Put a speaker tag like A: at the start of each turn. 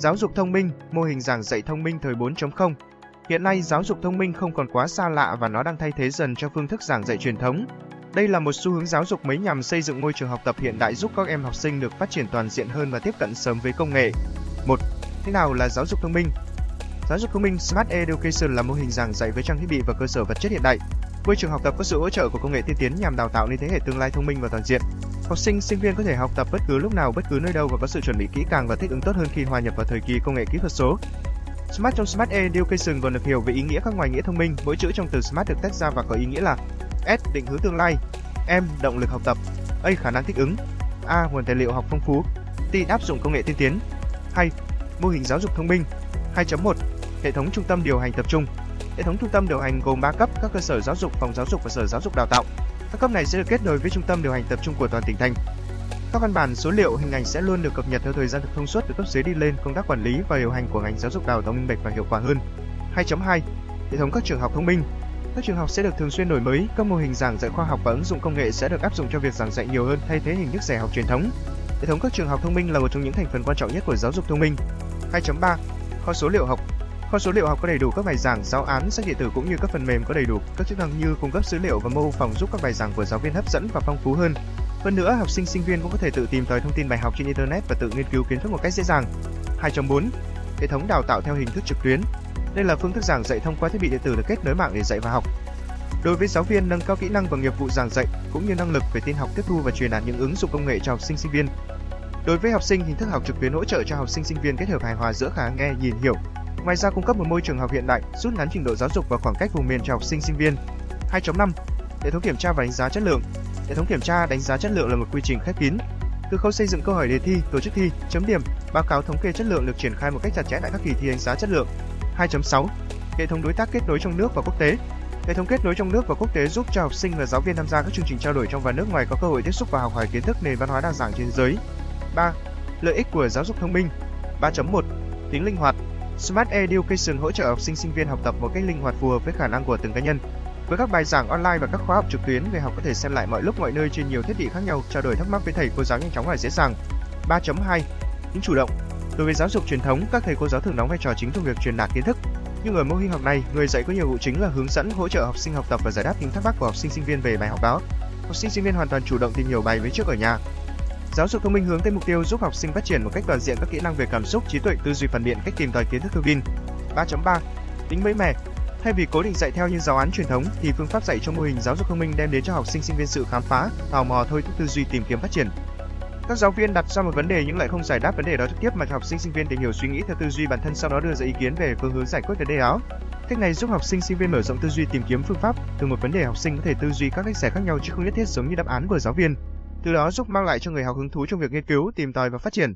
A: Giáo dục thông minh, mô hình giảng dạy thông minh thời 4.0. Hiện nay giáo dục thông minh không còn quá xa lạ và nó đang thay thế dần cho phương thức giảng dạy truyền thống. Đây là một xu hướng giáo dục mới nhằm xây dựng môi trường học tập hiện đại giúp các em học sinh được phát triển toàn diện hơn và tiếp cận sớm với công nghệ. 1. Thế nào là giáo dục thông minh? Giáo dục thông minh Smart Education là mô hình giảng dạy với trang thiết bị và cơ sở vật chất hiện đại. Môi trường học tập có sự hỗ trợ của công nghệ tiên tiến nhằm đào tạo nên thế hệ tương lai thông minh và toàn diện. Học sinh, sinh viên có thể học tập bất cứ lúc nào, bất cứ nơi đâu và có sự chuẩn bị kỹ càng và thích ứng tốt hơn khi hòa nhập vào thời kỳ công nghệ kỹ thuật số. Smart trong Smart Education còn được hiểu về ý nghĩa các ngoài nghĩa thông minh. Mỗi chữ trong từ Smart được tách ra và có ý nghĩa là S. Định hướng tương lai M. Động lực học tập A. Khả năng thích ứng A. Nguồn tài liệu học phong phú T. Áp dụng công nghệ tiên tiến 2. Mô hình giáo dục thông minh 2.1 Hệ thống trung tâm điều hành tập trung Hệ thống trung tâm điều hành gồm 3 cấp, các cơ sở giáo dục, phòng giáo dục và sở giáo dục đào tạo. Các cấp này sẽ được kết nối với trung tâm điều hành tập trung của toàn tỉnh thành. Các văn bản, số liệu, hình ảnh sẽ luôn được cập nhật theo thời gian thực thông suốt từ cấp dưới đi lên, công tác quản lý và điều hành của ngành giáo dục đào tạo minh bạch và hiệu quả hơn. 2.2 Hệ thống các trường học thông minh các trường học sẽ được thường xuyên đổi mới, các mô hình giảng dạy khoa học và ứng dụng công nghệ sẽ được áp dụng cho việc giảng dạy nhiều hơn thay thế hình thức dạy học truyền thống. Hệ thống các trường học thông minh là một trong những thành phần quan trọng nhất của giáo dục thông minh. 2.3 Kho số liệu học Kho số liệu học có đầy đủ các bài giảng, giáo án, sách điện tử cũng như các phần mềm có đầy đủ các chức năng như cung cấp dữ liệu và mô phỏng giúp các bài giảng của giáo viên hấp dẫn và phong phú hơn. Hơn nữa, học sinh sinh viên cũng có thể tự tìm tòi thông tin bài học trên internet và tự nghiên cứu kiến thức một cách dễ dàng. 2.4 Hệ thống đào tạo theo hình thức trực tuyến. Đây là phương thức giảng dạy thông qua thiết bị điện tử được kết nối mạng để dạy và học. Đối với giáo viên nâng cao kỹ năng và nghiệp vụ giảng dạy cũng như năng lực về tin học tiếp thu và truyền đạt những ứng dụng công nghệ cho học sinh sinh viên. Đối với học sinh, hình thức học trực tuyến hỗ trợ cho học sinh sinh viên kết hợp hài hòa giữa khả nghe, nhìn hiểu. Ngoài ra cung cấp một môi trường học hiện đại, rút ngắn trình độ giáo dục và khoảng cách vùng miền cho học sinh sinh viên. 2.5 Hệ thống kiểm tra và đánh giá chất lượng. Hệ thống kiểm tra đánh giá chất lượng là một quy trình khép kín. Từ khâu xây dựng câu hỏi đề thi, tổ chức thi, chấm điểm, báo cáo thống kê chất lượng được triển khai một cách chặt chẽ tại các kỳ thi đánh giá chất lượng. 2.6 Hệ thống đối tác kết nối trong nước và quốc tế. Hệ thống kết nối trong nước và quốc tế giúp cho học sinh và giáo viên tham gia các chương trình trao đổi trong và nước ngoài có cơ hội tiếp xúc và học hỏi kiến thức nền văn hóa đa dạng trên thế giới. 3. Lợi ích của giáo dục thông minh. 3.1 Tính linh hoạt. Smart Education hỗ trợ học sinh sinh viên học tập một cách linh hoạt phù hợp với khả năng của từng cá nhân. Với các bài giảng online và các khóa học trực tuyến, người học có thể xem lại mọi lúc mọi nơi trên nhiều thiết bị khác nhau, trao đổi thắc mắc với thầy cô giáo nhanh chóng và dễ dàng. 3.2 Tính chủ động. Đối với giáo dục truyền thống, các thầy cô giáo thường đóng vai trò chính trong việc truyền đạt kiến thức, nhưng ở mô hình học này, người dạy có nhiệm vụ chính là hướng dẫn, hỗ trợ học sinh học tập và giải đáp những thắc mắc của học sinh sinh viên về bài học đó. Học sinh sinh viên hoàn toàn chủ động tìm hiểu bài với trước ở nhà. Giáo dục thông minh hướng tới mục tiêu giúp học sinh phát triển một cách toàn diện các kỹ năng về cảm xúc, trí tuệ, tư duy phản biện, cách tìm tòi kiến thức thông tin. 3.3 Tính mới mẻ Thay vì cố định dạy theo như giáo án truyền thống thì phương pháp dạy trong mô hình giáo dục thông minh đem đến cho học sinh sinh viên sự khám phá, tò mò thôi thúc tư duy tìm kiếm phát triển. Các giáo viên đặt ra một vấn đề nhưng lại không giải đáp vấn đề đó trực tiếp mà cho học sinh sinh viên tìm hiểu suy nghĩ theo tư duy bản thân sau đó đưa ra ý kiến về phương hướng giải quyết vấn đề đó. Cách này giúp học sinh sinh viên mở rộng tư duy tìm kiếm phương pháp từ một vấn đề học sinh có thể tư duy các cách giải khác nhau chứ không nhất thiết giống như đáp án của giáo viên. Từ đó giúp mang lại cho người học hứng thú trong việc nghiên cứu, tìm tòi và phát triển.